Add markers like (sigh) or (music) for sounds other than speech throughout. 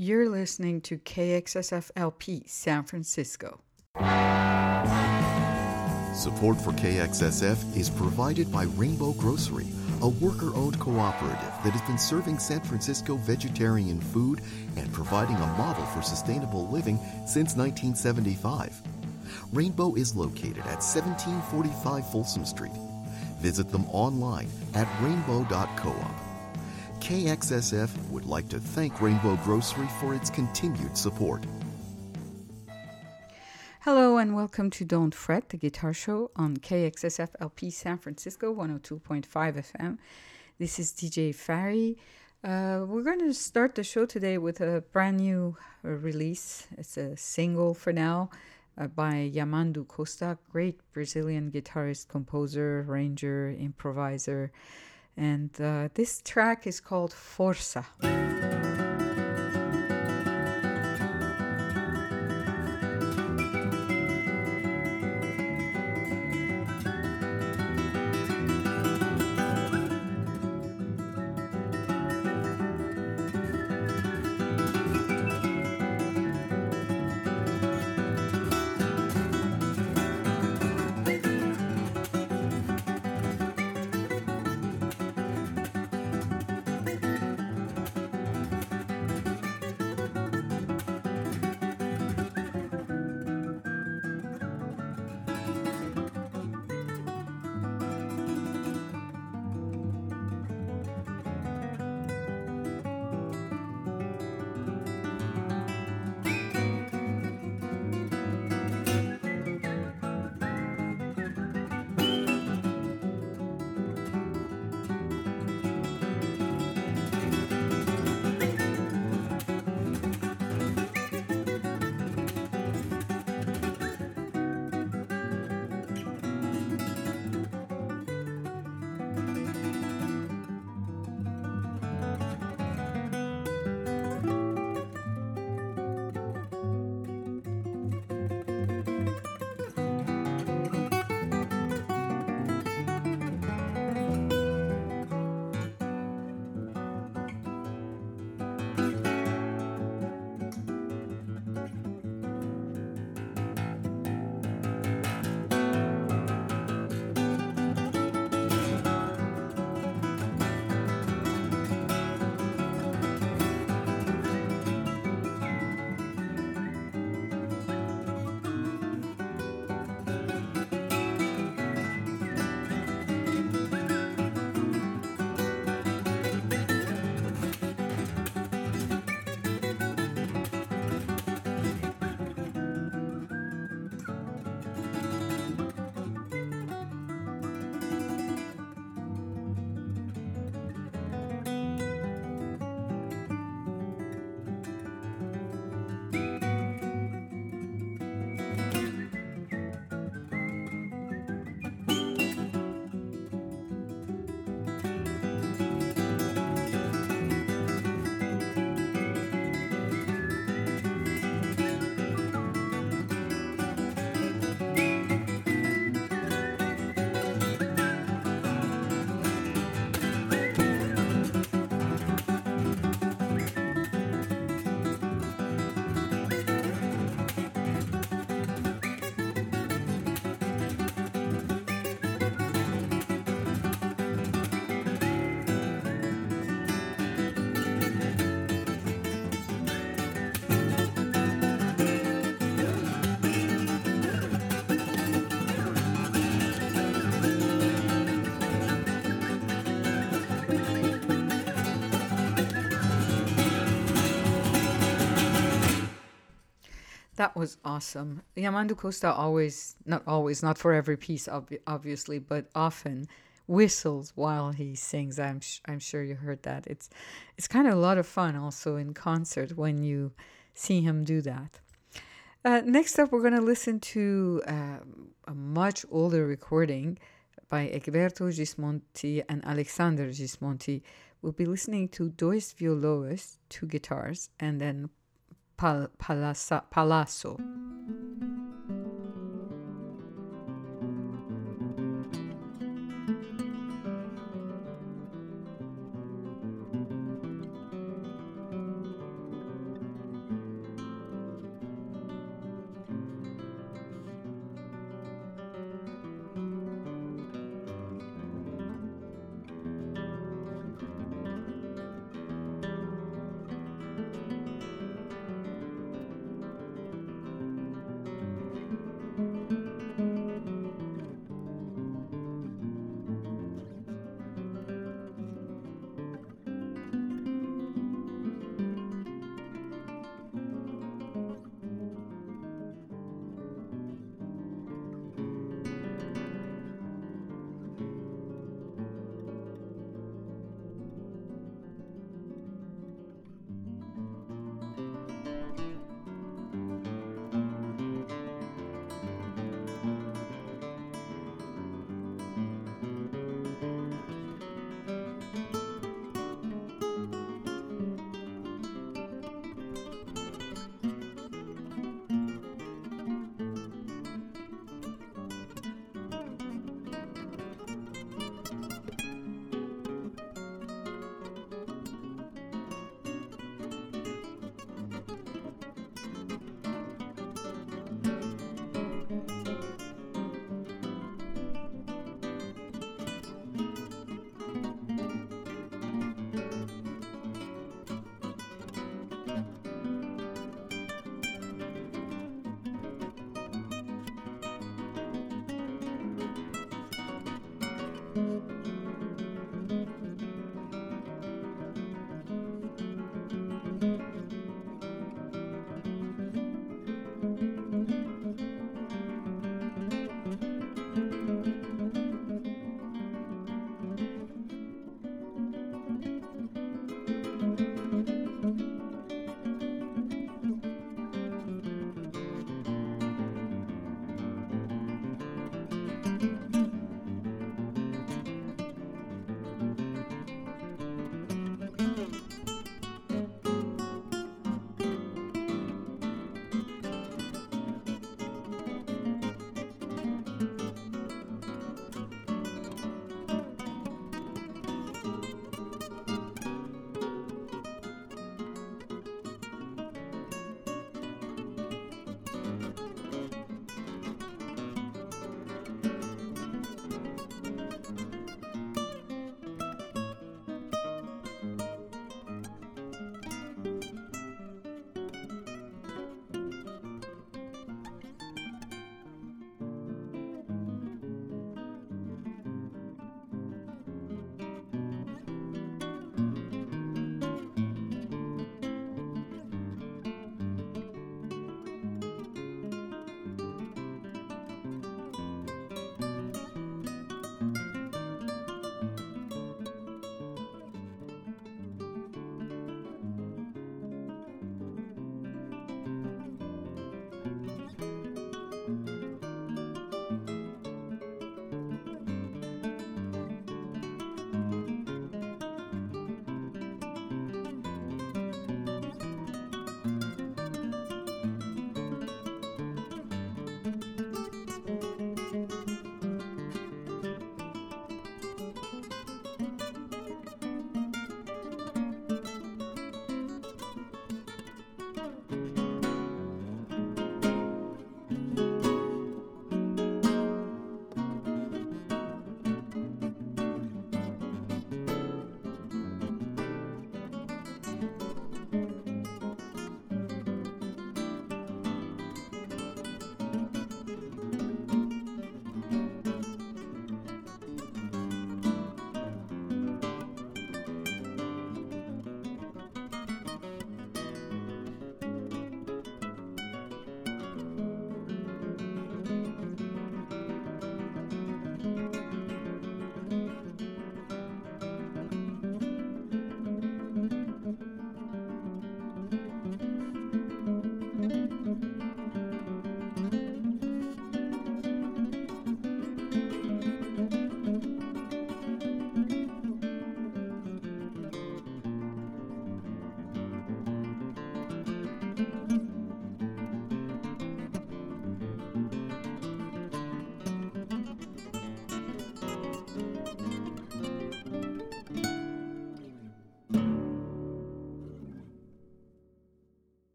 You're listening to KXSFLP San Francisco. Support for KXSF is provided by Rainbow Grocery, a worker owned cooperative that has been serving San Francisco vegetarian food and providing a model for sustainable living since 1975. Rainbow is located at 1745 Folsom Street. Visit them online at rainbow.coop. KXSF would like to thank Rainbow Grocery for its continued support. Hello and welcome to Don't Fret, the guitar show on KXSF LP San Francisco 102.5 FM. This is DJ Fari. Uh, we're going to start the show today with a brand new uh, release. It's a single for now uh, by Yamandu Costa, great Brazilian guitarist, composer, arranger, improviser. And uh, this track is called Força. That was awesome. Yamandu Costa always, not always, not for every piece, ob- obviously, but often whistles while he sings. I'm sh- I'm sure you heard that. It's it's kind of a lot of fun also in concert when you see him do that. Uh, next up, we're going to listen to uh, a much older recording by Egberto Gismonti and Alexander Gismonti. We'll be listening to Dois Violões, two guitars, and then Pal- Palasa- Palazzo.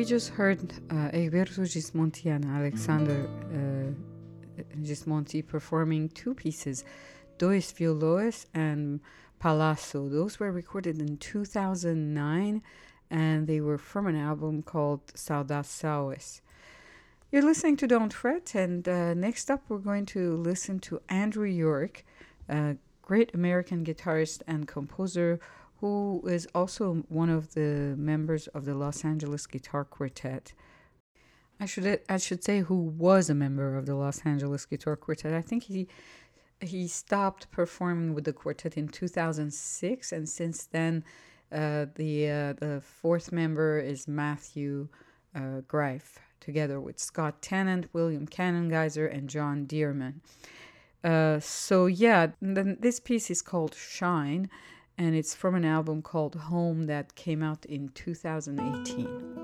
we just heard uh, Egberto Gismonti and Alexander uh, Gismonti performing two pieces, Dois Violões and Palazzo. Those were recorded in 2009 and they were from an album called Saudações. You're listening to Don't Fret, and uh, next up we're going to listen to Andrew York, a great American guitarist and composer who is also one of the members of the Los Angeles Guitar Quartet. I should I should say who was a member of the Los Angeles Guitar Quartet. I think he he stopped performing with the quartet in 2006, and since then, uh, the uh, the fourth member is Matthew uh, Greif, together with Scott Tennant, William Geyser, and John Dearman. Uh, so yeah, then this piece is called Shine, and it's from an album called Home that came out in 2018.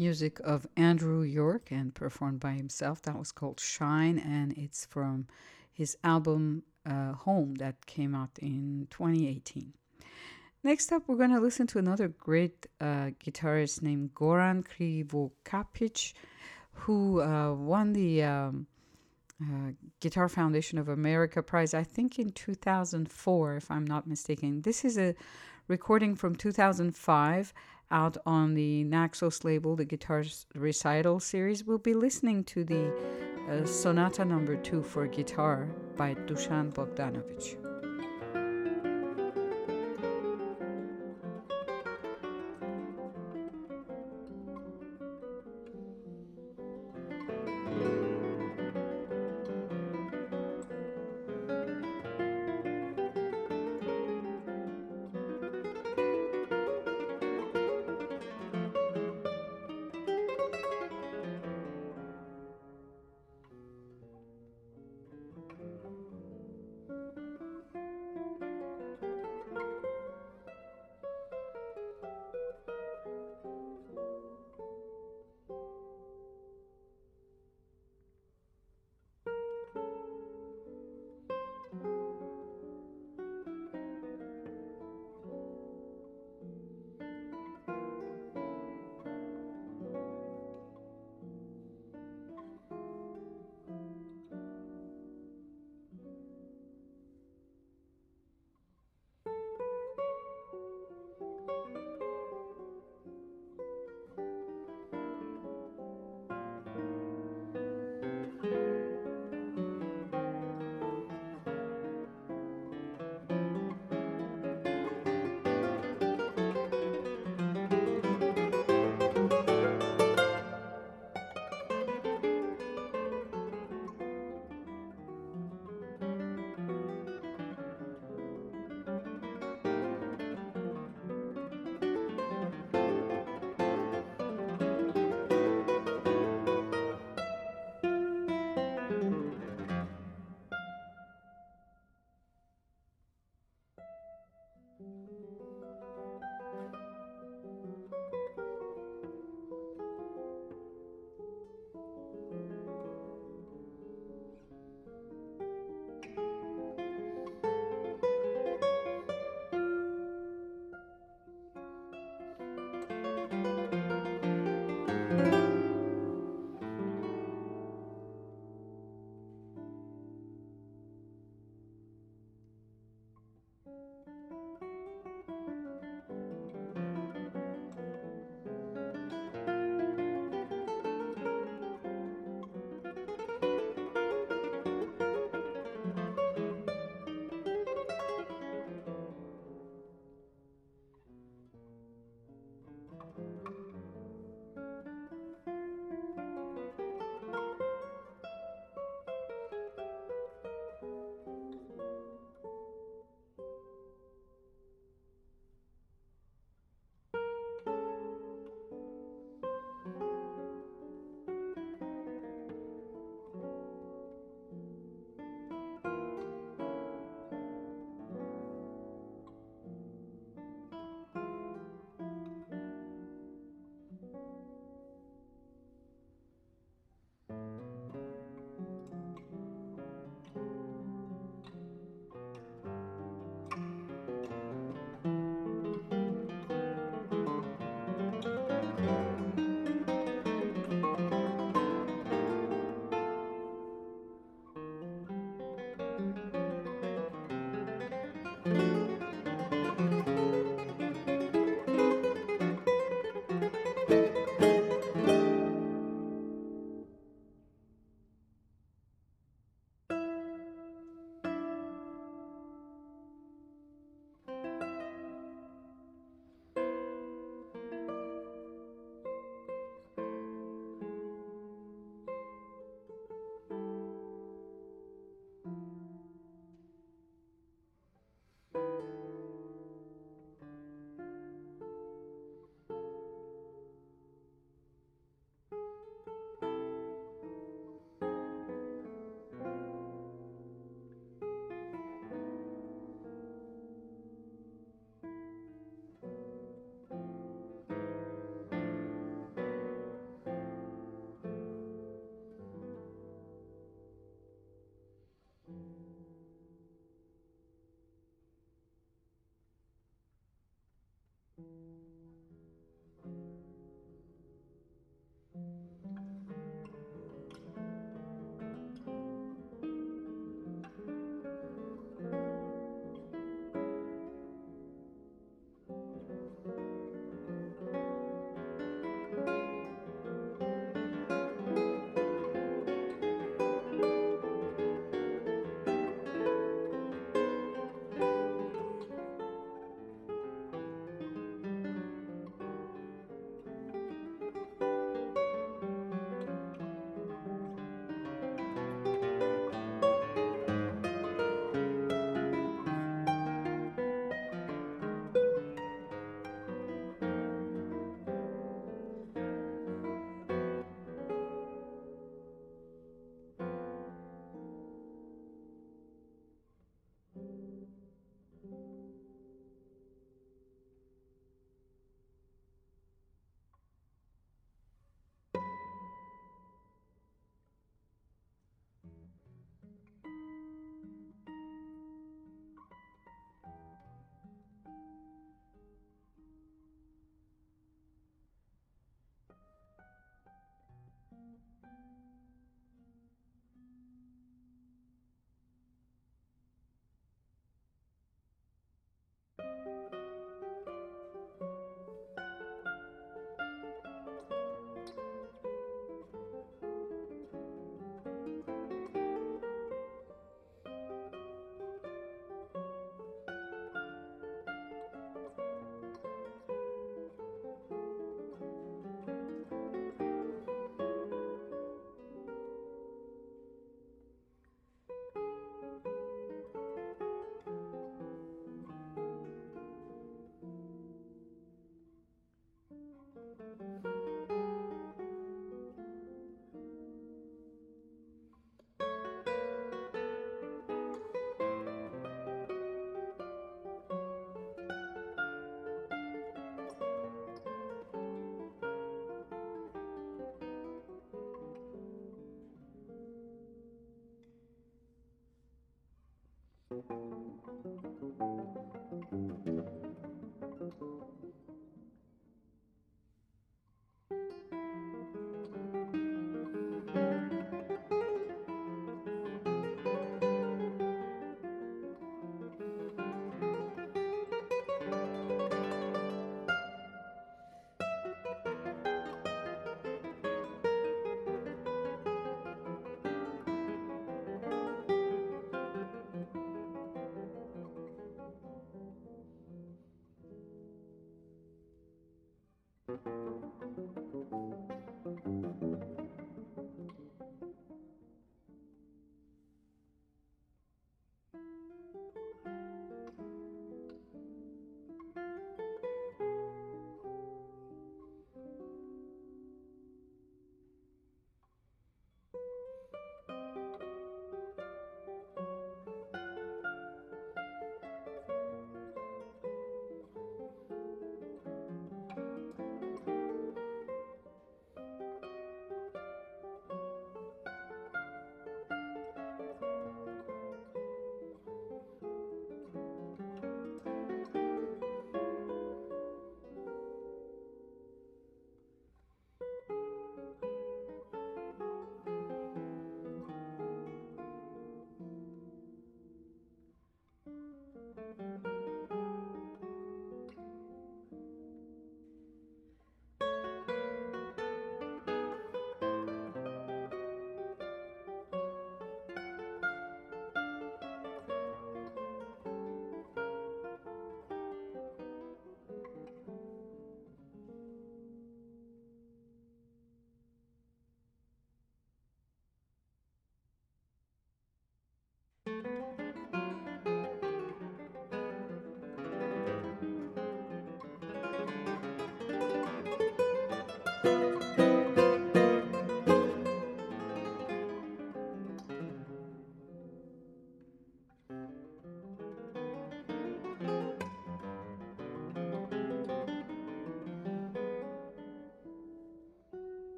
Music of Andrew York and performed by himself. That was called Shine, and it's from his album uh, Home that came out in 2018. Next up, we're going to listen to another great uh, guitarist named Goran Krivokapic, who uh, won the um, uh, Guitar Foundation of America Prize, I think in 2004, if I'm not mistaken. This is a recording from 2005 out on the Naxos label, the Guitar Recital series. We'll be listening to the uh, Sonata Number Two for guitar by Dusan Bogdanovich.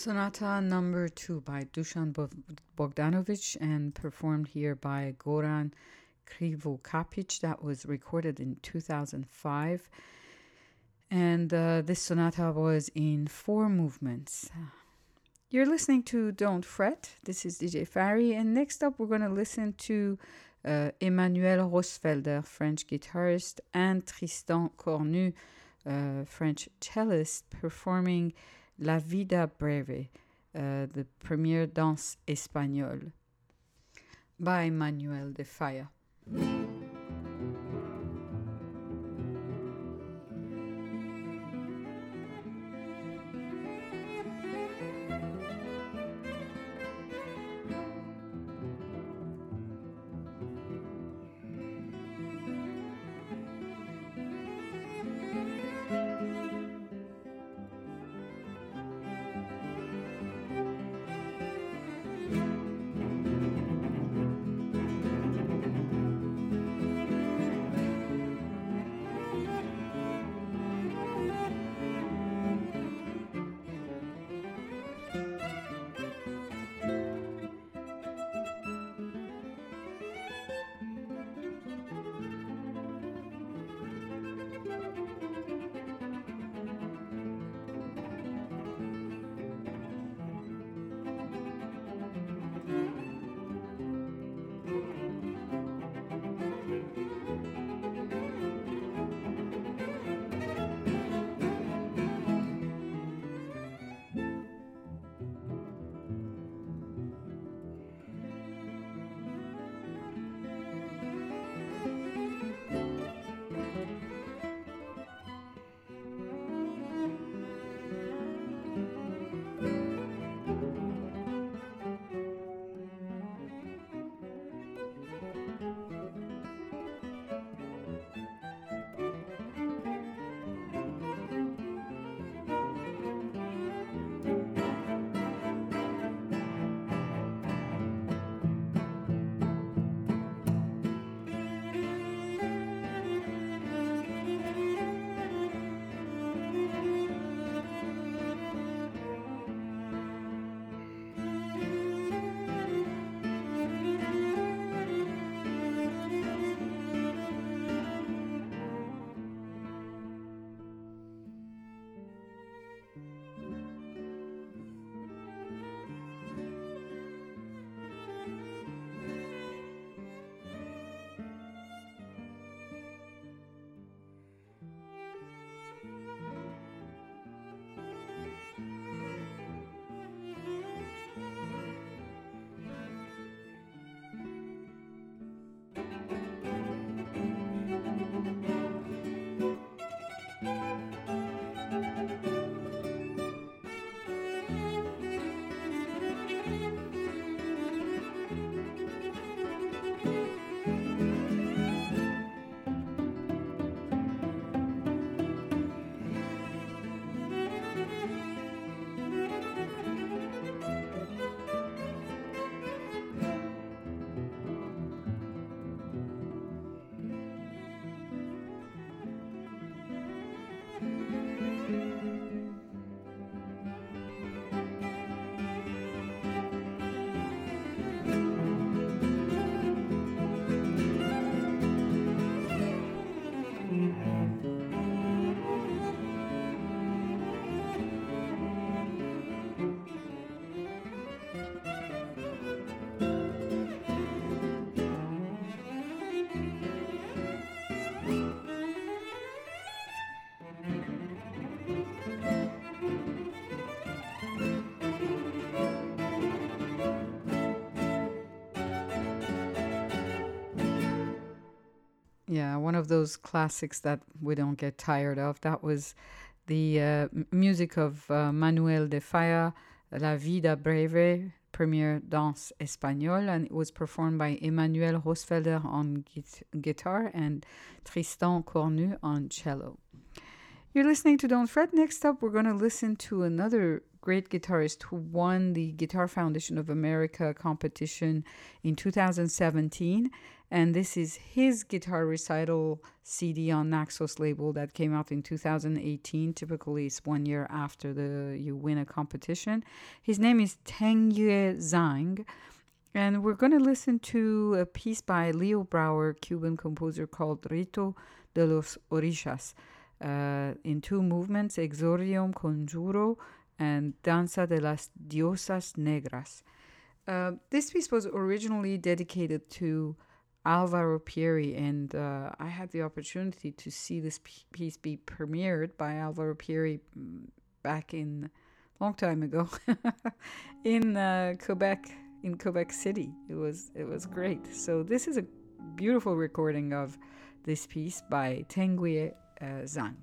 Sonata number two by Dusan Bogdanovich and performed here by Goran Krivokapic. That was recorded in 2005. And uh, this sonata was in four movements. You're listening to Don't Fret. This is DJ Fari. And next up, we're going to listen to uh, Emmanuel Rossfelder, French guitarist, and Tristan Cornut, uh, French cellist, performing La Vida Breve, uh, the premiere danse espagnole by Manuel de Falla. Yeah, one of those classics that we don't get tired of. That was the uh, music of uh, Manuel de Falla, La Vida Breve, premiere danse espagnole, and it was performed by Emmanuel Rossfelder on guitar and Tristan Cornut on cello. You're listening to Don't Fret. Next up, we're going to listen to another great guitarist who won the Guitar Foundation of America competition in 2017. And this is his guitar recital CD on Naxos label that came out in 2018. Typically, it's one year after the you win a competition. His name is Tengyue Zhang. And we're going to listen to a piece by Leo Brouwer, Cuban composer called Rito de los Orishas, uh, in two movements, Exordium Conjuro and Danza de las Diosas Negras. Uh, this piece was originally dedicated to Alvaro Pierri, and uh, I had the opportunity to see this piece be premiered by Alvaro Pierri mm, back in long time ago (laughs) in uh, Quebec, in Quebec City. It was it was great. So this is a beautiful recording of this piece by Tengyue uh, Zhang.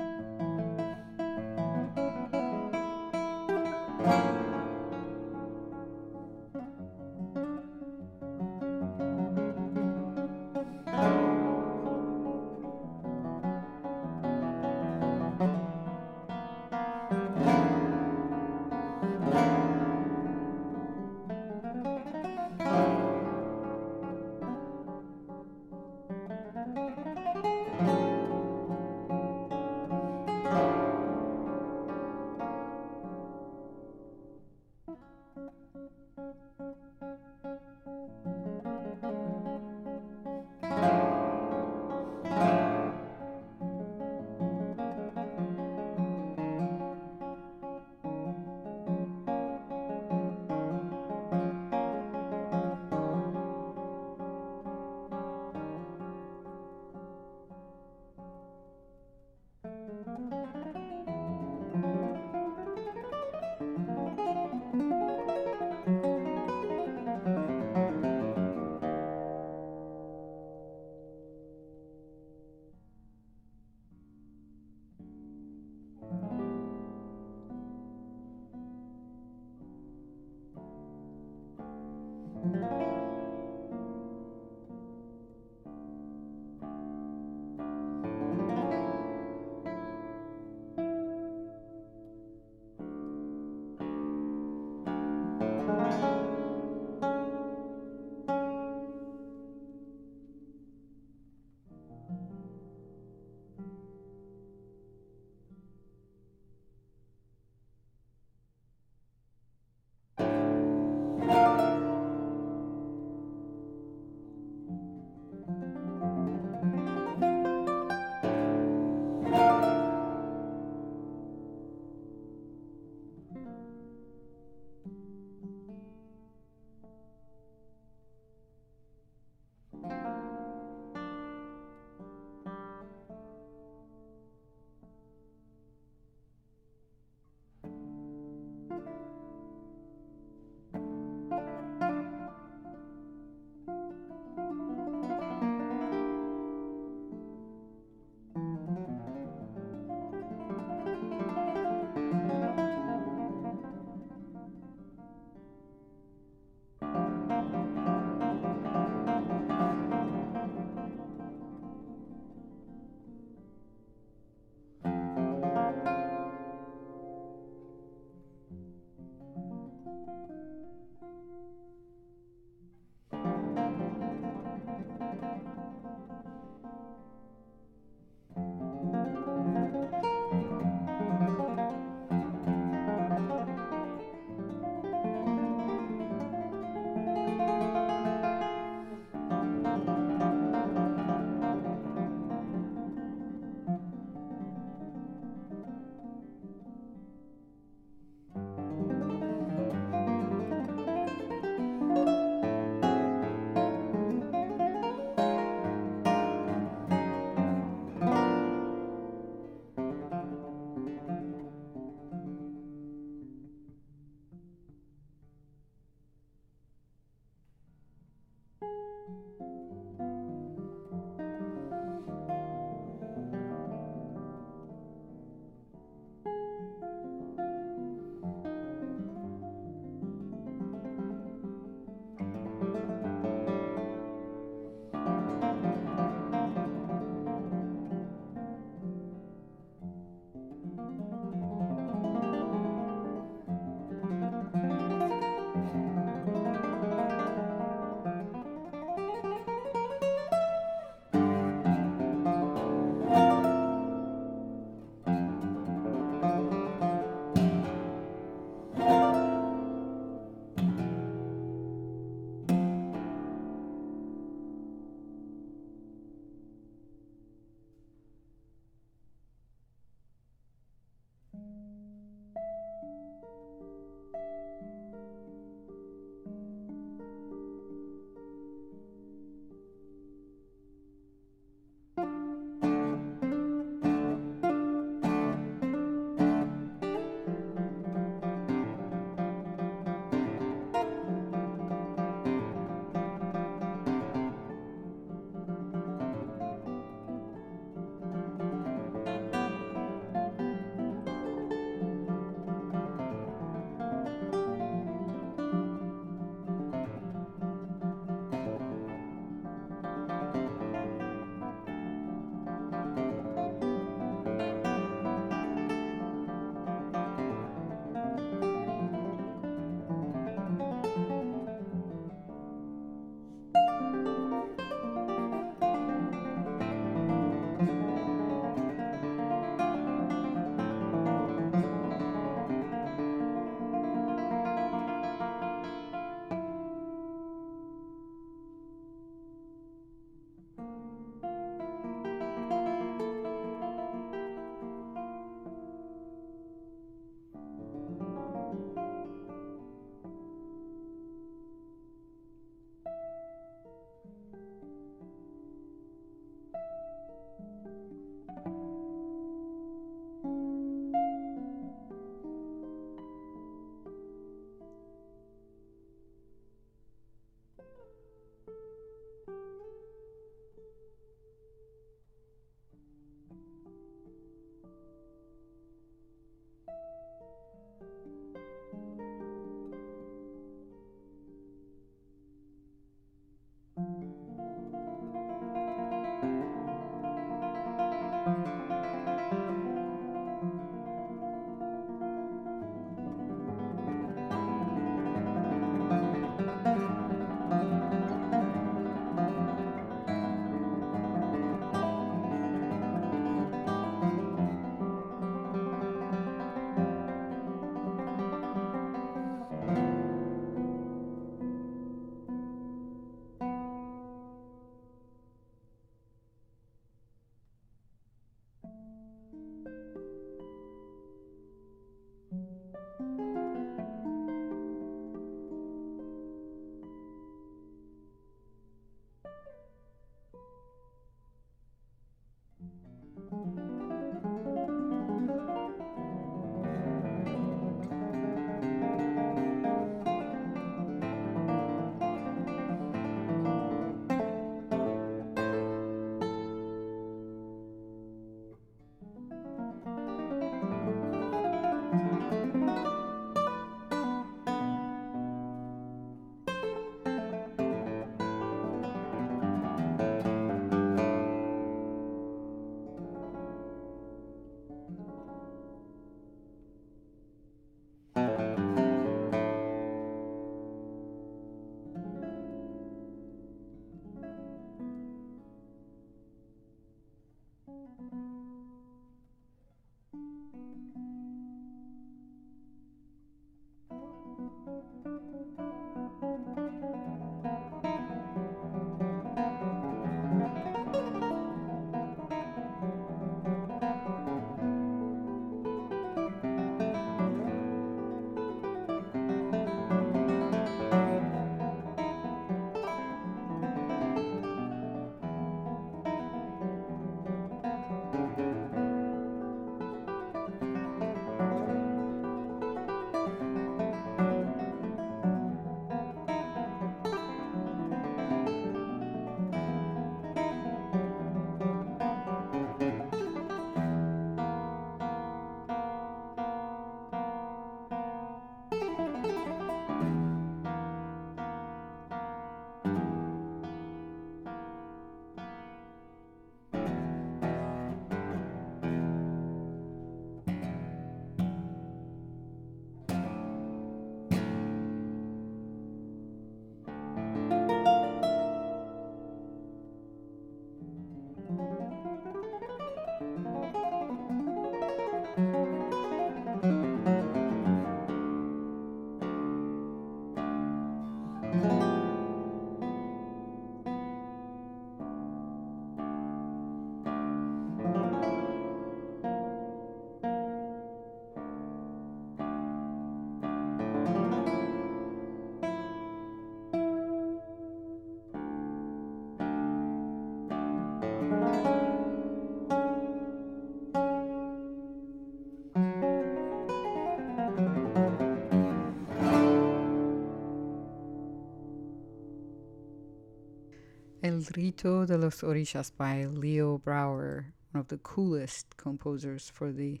El Rito de los Orishas by Leo Brouwer, one of the coolest composers for the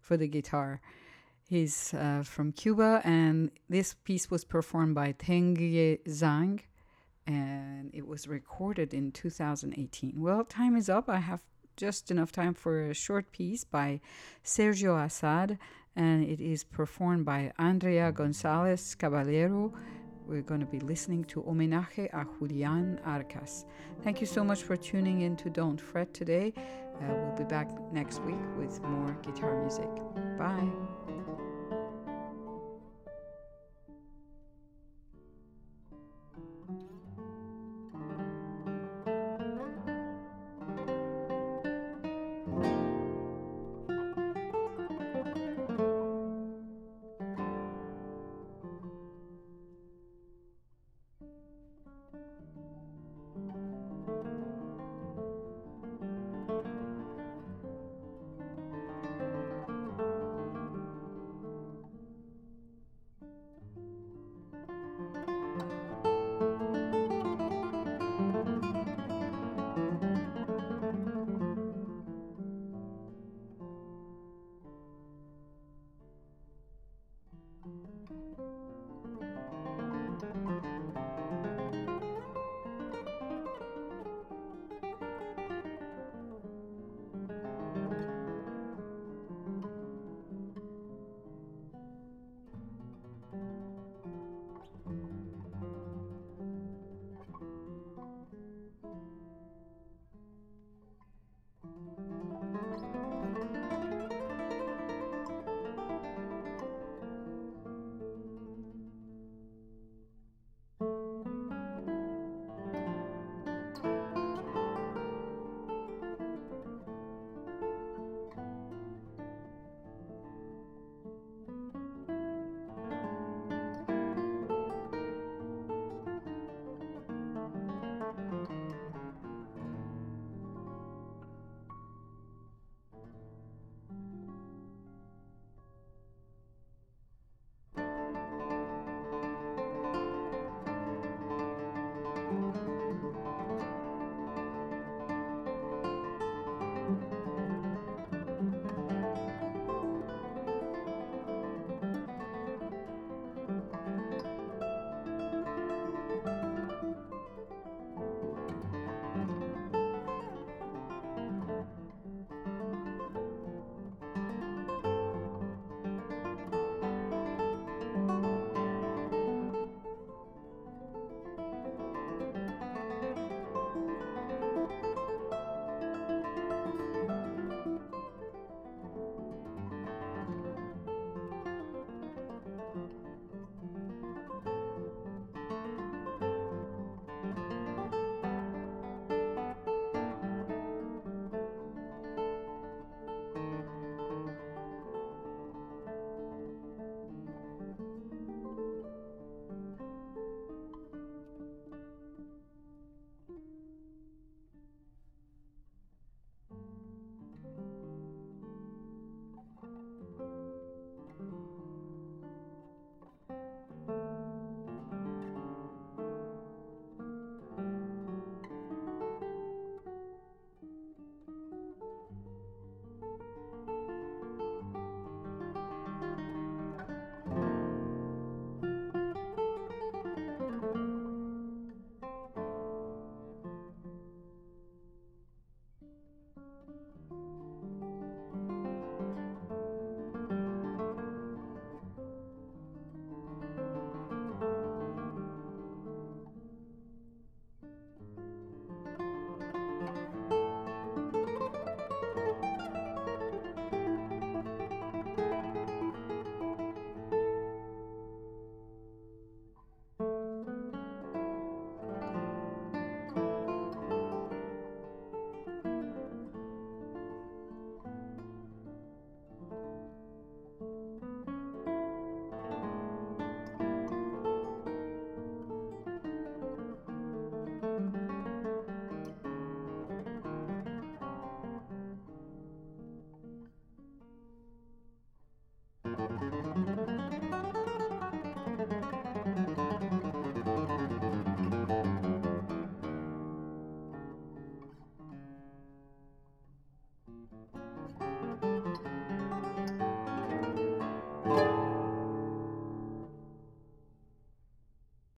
for the guitar. He's uh, from Cuba, and this piece was performed by Tengyue Zhang, and it was recorded in 2018. Well, time is up. I have just enough time for a short piece by Sergio Assad, and it is performed by Andrea Gonzalez Caballero. We're going to be listening to Homenaje a Julian Arcas. Thank you so much for tuning in to Don't Fret today. Uh, we'll be back next week with more guitar music. Bye.